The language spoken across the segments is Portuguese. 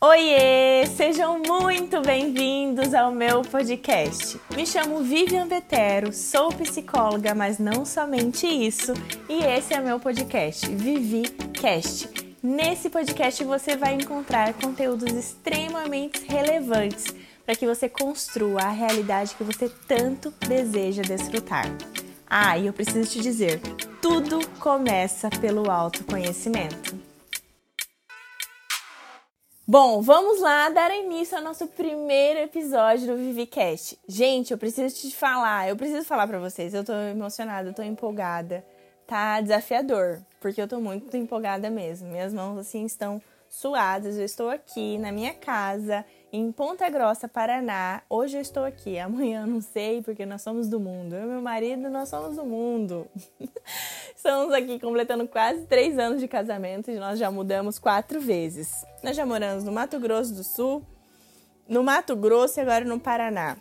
Oiê! Sejam muito bem-vindos ao meu podcast. Me chamo Vivian Vetero, sou psicóloga, mas não somente isso, e esse é meu podcast, Vivi Cast. Nesse podcast você vai encontrar conteúdos extremamente relevantes para que você construa a realidade que você tanto deseja desfrutar. Ah, e eu preciso te dizer, tudo começa pelo autoconhecimento. Bom, vamos lá dar início ao nosso primeiro episódio do ViviCast. Gente, eu preciso te falar, eu preciso falar para vocês, eu tô emocionada, eu tô empolgada. Tá desafiador, porque eu tô muito empolgada mesmo. Minhas mãos assim estão suadas. Eu estou aqui na minha casa em Ponta Grossa, Paraná. Hoje eu estou aqui, amanhã não sei, porque nós somos do mundo. Eu e meu marido, nós somos do mundo. Estamos aqui completando quase três anos de casamento e nós já mudamos quatro vezes. Nós já moramos no Mato Grosso do Sul, no Mato Grosso e agora no Paraná.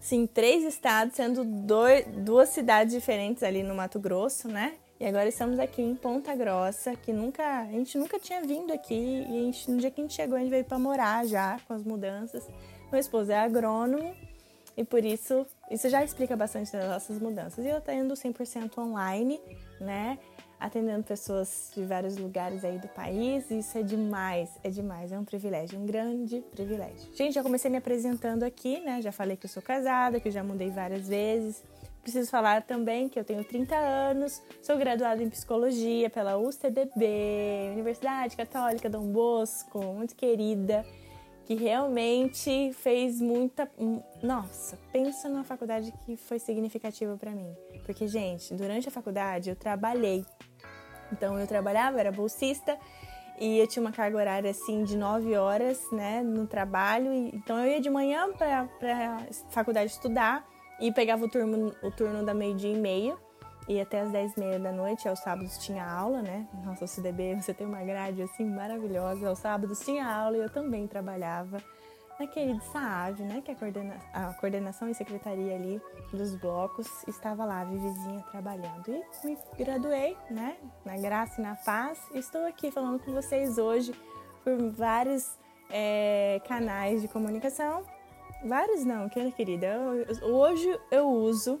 Sim, três estados, sendo dois, duas cidades diferentes ali no Mato Grosso, né? E agora estamos aqui em Ponta Grossa, que nunca, a gente nunca tinha vindo aqui. E gente, no dia que a gente chegou, a gente veio para morar já com as mudanças. Meu esposo é agrônomo e por isso, isso já explica bastante das nossas mudanças. E eu atendo 100% online, né? Atendendo pessoas de vários lugares aí do país. Isso é demais, é demais, é um privilégio, um grande privilégio. Gente, já comecei me apresentando aqui, né? Já falei que eu sou casada, que eu já mudei várias vezes. Preciso falar também que eu tenho 30 anos, sou graduada em psicologia pela UCDB, Universidade Católica Dom Bosco, muito querida, que realmente fez muita. Nossa, pensa numa faculdade que foi significativa para mim. Porque, gente, durante a faculdade eu trabalhei. Então eu trabalhava, era bolsista e eu tinha uma carga horária assim de 9 horas, né, no trabalho. Então eu ia de manhã para a faculdade estudar e pegava o turno, o turno da meio-dia e meia. E até as 10 e meia da noite, aos sábados tinha aula, né? Nossa, o CDB, você tem uma grade assim maravilhosa. Aos sábados tinha aula e eu também trabalhava na querida SAAV, né? Que é a, coordena a coordenação e secretaria ali dos blocos. Estava lá, vizinha, trabalhando. E me graduei, né? Na graça e na paz. Estou aqui falando com vocês hoje por vários é, canais de comunicação Vários não, querida. Hoje eu uso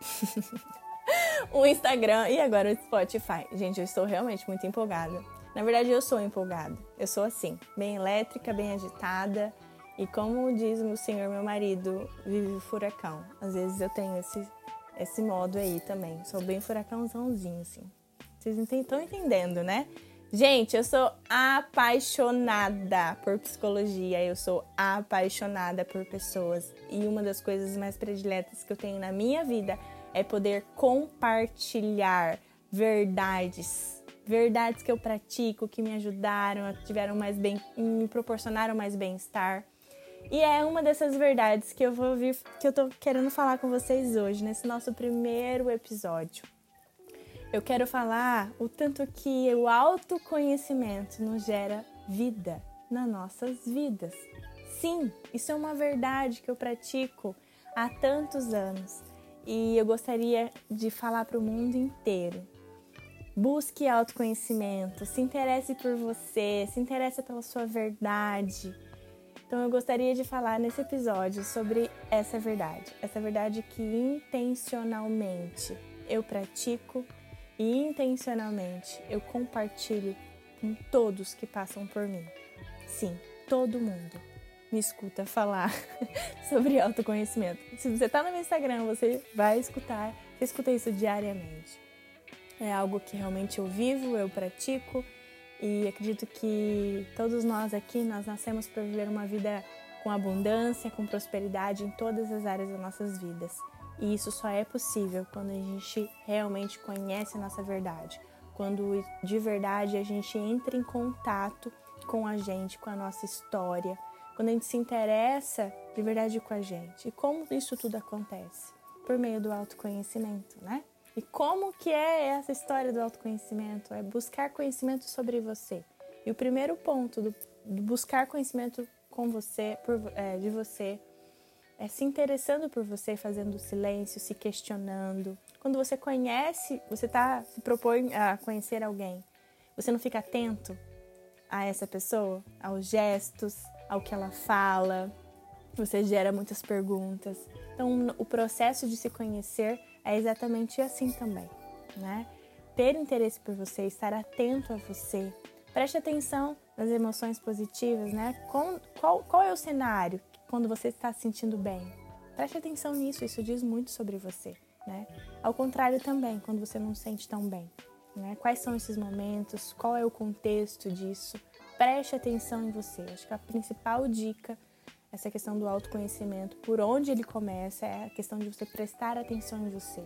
o Instagram e agora o Spotify. Gente, eu estou realmente muito empolgada. Na verdade, eu sou empolgada. Eu sou assim, bem elétrica, bem agitada. E como diz o senhor, meu marido, vive o furacão. Às vezes eu tenho esse, esse modo aí também. Sou bem furacãozãozinho, assim. Vocês estão entendendo, né? Gente, eu sou apaixonada por psicologia, eu sou apaixonada por pessoas. E uma das coisas mais prediletas que eu tenho na minha vida é poder compartilhar verdades, verdades que eu pratico, que me ajudaram, tiveram mais bem, me proporcionaram mais bem-estar. E é uma dessas verdades que eu vou vir, que eu tô querendo falar com vocês hoje nesse nosso primeiro episódio eu quero falar o tanto que o autoconhecimento nos gera vida nas nossas vidas. Sim, isso é uma verdade que eu pratico há tantos anos e eu gostaria de falar para o mundo inteiro. Busque autoconhecimento, se interesse por você, se interesse pela sua verdade. Então eu gostaria de falar nesse episódio sobre essa verdade, essa verdade que intencionalmente eu pratico e intencionalmente eu compartilho com todos que passam por mim. Sim, todo mundo me escuta falar sobre autoconhecimento. Se você está no meu Instagram, você vai escutar, você escuta isso diariamente. É algo que realmente eu vivo, eu pratico e acredito que todos nós aqui nós nascemos para viver uma vida com abundância, com prosperidade em todas as áreas das nossas vidas. E isso só é possível quando a gente realmente conhece a nossa verdade, quando de verdade a gente entra em contato com a gente, com a nossa história, quando a gente se interessa de verdade com a gente. E como isso tudo acontece? Por meio do autoconhecimento, né? E como que é essa história do autoconhecimento? É buscar conhecimento sobre você. E o primeiro ponto do, do buscar conhecimento com você, por, é, de você, é, se interessando por você, fazendo silêncio, se questionando. Quando você conhece, você tá, se propõe a conhecer alguém, você não fica atento a essa pessoa, aos gestos, ao que ela fala. Você gera muitas perguntas. Então, o processo de se conhecer é exatamente assim também, né? Ter interesse por você, estar atento a você. Preste atenção nas emoções positivas, né? Qual, qual é o cenário quando você está se sentindo bem? Preste atenção nisso, isso diz muito sobre você, né? Ao contrário também, quando você não se sente tão bem. Né? Quais são esses momentos? Qual é o contexto disso? Preste atenção em você. Acho que a principal dica, essa questão do autoconhecimento, por onde ele começa, é a questão de você prestar atenção em você,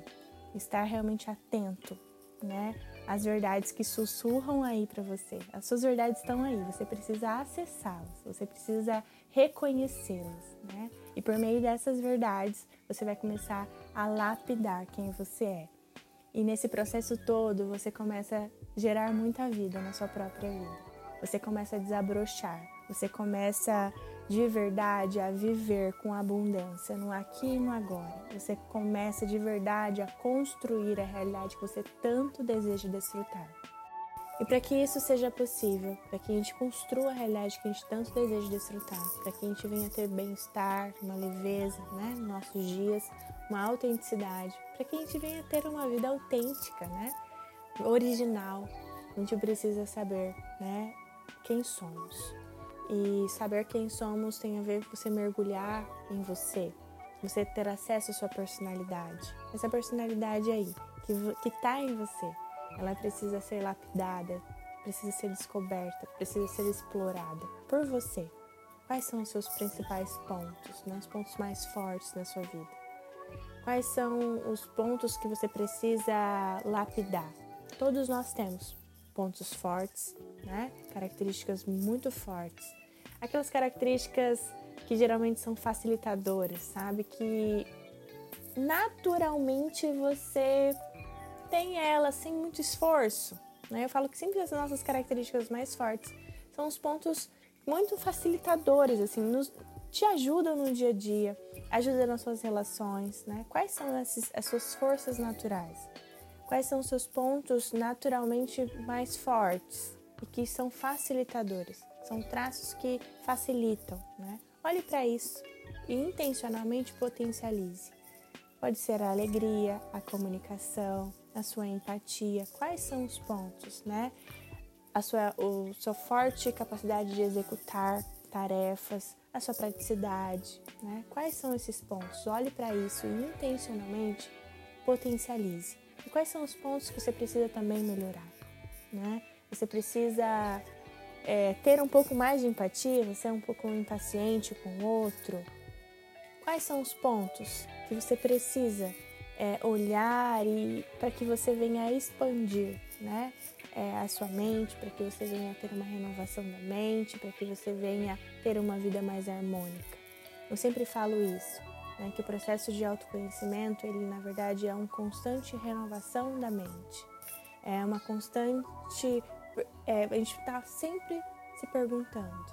estar realmente atento, né? As verdades que sussurram aí para você. As suas verdades estão aí, você precisa acessá-las, você precisa reconhecê-las, né? E por meio dessas verdades, você vai começar a lapidar quem você é. E nesse processo todo, você começa a gerar muita vida na sua própria vida. Você começa a desabrochar, você começa de verdade a viver com abundância no aqui e no agora. Você começa de verdade a construir a realidade que você tanto deseja desfrutar. E para que isso seja possível, para que a gente construa a realidade que a gente tanto deseja desfrutar, para que a gente venha ter bem-estar, uma leveza né, nos nossos dias, uma autenticidade, para que a gente venha ter uma vida autêntica, né, original, a gente precisa saber né, quem somos. E saber quem somos tem a ver com você mergulhar em você, você ter acesso à sua personalidade. Essa personalidade aí, que está em você ela precisa ser lapidada, precisa ser descoberta, precisa ser explorada por você. Quais são os seus principais pontos, né? os pontos mais fortes na sua vida? Quais são os pontos que você precisa lapidar? Todos nós temos pontos fortes, né? características muito fortes. Aquelas características que geralmente são facilitadoras, sabe? Que naturalmente você tem ela sem muito esforço. Né? Eu falo que sempre as nossas características mais fortes são os pontos muito facilitadores, assim, nos, te ajudam no dia a dia, ajudam nas suas relações, né? Quais são esses, as suas forças naturais? Quais são os seus pontos naturalmente mais fortes e que são facilitadores? São traços que facilitam, né? Olhe para isso e intencionalmente potencialize. Pode ser a alegria, a comunicação, a sua empatia, quais são os pontos, né? A sua, o, sua forte capacidade de executar tarefas, a sua praticidade, né? Quais são esses pontos? Olhe para isso e intencionalmente potencialize. E quais são os pontos que você precisa também melhorar, né? Você precisa é, ter um pouco mais de empatia, você é um pouco impaciente com o outro. Quais são os pontos que você precisa é, olhar e para que você venha expandir, né? É, a sua mente, para que você venha ter uma renovação da mente, para que você venha ter uma vida mais harmônica. Eu sempre falo isso, né? que o processo de autoconhecimento, ele na verdade é uma constante renovação da mente. É uma constante. É, a gente está sempre se perguntando,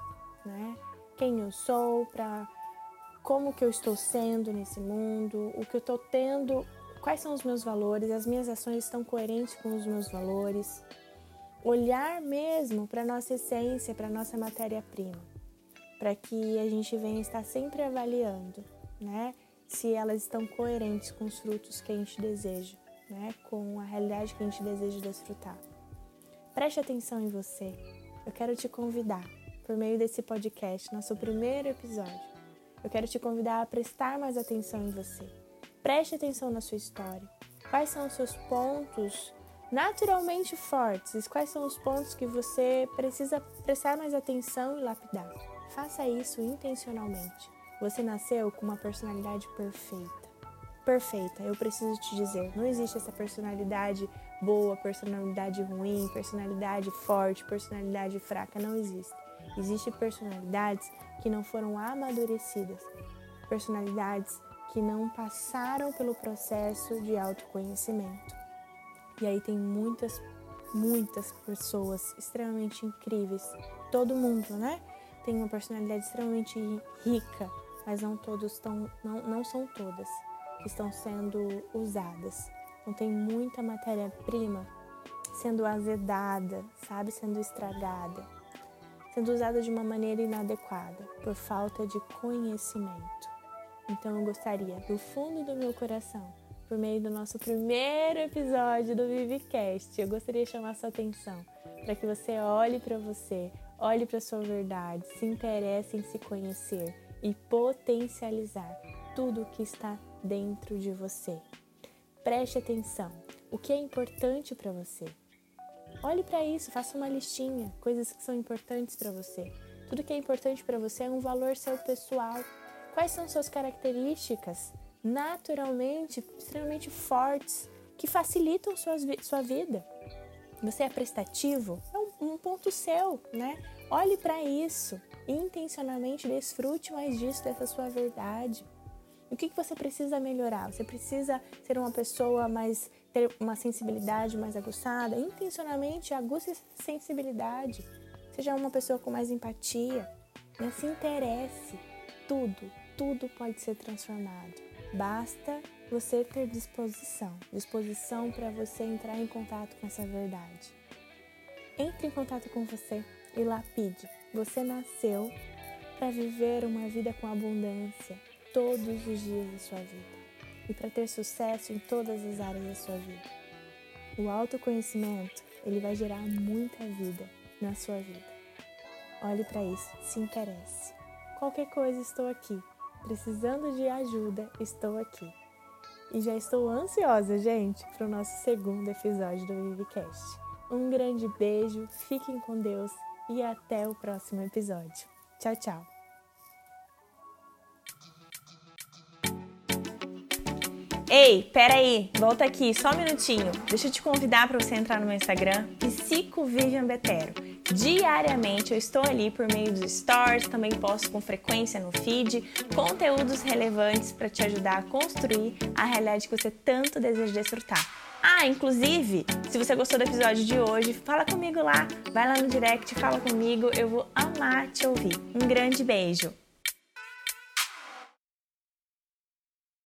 né? Quem eu sou, para como que eu estou sendo nesse mundo, o que eu estou tendo, quais são os meus valores, as minhas ações estão coerentes com os meus valores. Olhar mesmo para nossa essência, para nossa matéria-prima, para que a gente venha estar sempre avaliando, né? Se elas estão coerentes com os frutos que a gente deseja, né? Com a realidade que a gente deseja desfrutar. Preste atenção em você. Eu quero te convidar, por meio desse podcast, nosso primeiro episódio, eu quero te convidar a prestar mais atenção em você. Preste atenção na sua história. Quais são os seus pontos naturalmente fortes? Quais são os pontos que você precisa prestar mais atenção e lapidar? Faça isso intencionalmente. Você nasceu com uma personalidade perfeita. Perfeita, eu preciso te dizer, não existe essa personalidade boa, personalidade ruim, personalidade forte, personalidade fraca, não existe. Existem personalidades que não foram amadurecidas, personalidades que não passaram pelo processo de autoconhecimento. E aí tem muitas, muitas pessoas extremamente incríveis. Todo mundo, né? Tem uma personalidade extremamente rica, mas não todos estão, não, não são todas estão sendo usadas. Então tem muita matéria-prima sendo azedada, sabe, sendo estragada sendo usada de uma maneira inadequada, por falta de conhecimento. Então eu gostaria, do fundo do meu coração, por meio do nosso primeiro episódio do Vivecast, eu gostaria de chamar sua atenção para que você olhe para você, olhe para sua verdade, se interesse em se conhecer e potencializar tudo o que está dentro de você. Preste atenção. O que é importante para você? Olhe para isso, faça uma listinha, coisas que são importantes para você. Tudo que é importante para você é um valor seu pessoal. Quais são suas características naturalmente extremamente fortes que facilitam suas, sua vida? Você é prestativo? É um, um ponto seu, né? Olhe para isso intencionalmente desfrute mais disso, dessa sua verdade. O que, que você precisa melhorar? Você precisa ser uma pessoa mais ter uma sensibilidade mais aguçada, intencionalmente aguça essa sensibilidade. Seja uma pessoa com mais empatia, né? se interesse. Tudo, tudo pode ser transformado. Basta você ter disposição, disposição para você entrar em contato com essa verdade. Entre em contato com você e lapide. Você nasceu para viver uma vida com abundância todos os dias da sua vida e para ter sucesso em todas as áreas da sua vida. O autoconhecimento, ele vai gerar muita vida na sua vida. Olhe para isso, se interesse. Qualquer coisa, estou aqui. Precisando de ajuda, estou aqui. E já estou ansiosa, gente, para o nosso segundo episódio do Vivecast. Um grande beijo, fiquem com Deus e até o próximo episódio. Tchau, tchau! Ei, peraí, volta aqui, só um minutinho. Deixa eu te convidar para você entrar no meu Instagram, PsicoVivianBetero. Diariamente eu estou ali por meio dos stories, também posto com frequência no feed conteúdos relevantes para te ajudar a construir a realidade que você tanto deseja desfrutar. Ah, inclusive, se você gostou do episódio de hoje, fala comigo lá, vai lá no direct, fala comigo, eu vou amar te ouvir. Um grande beijo!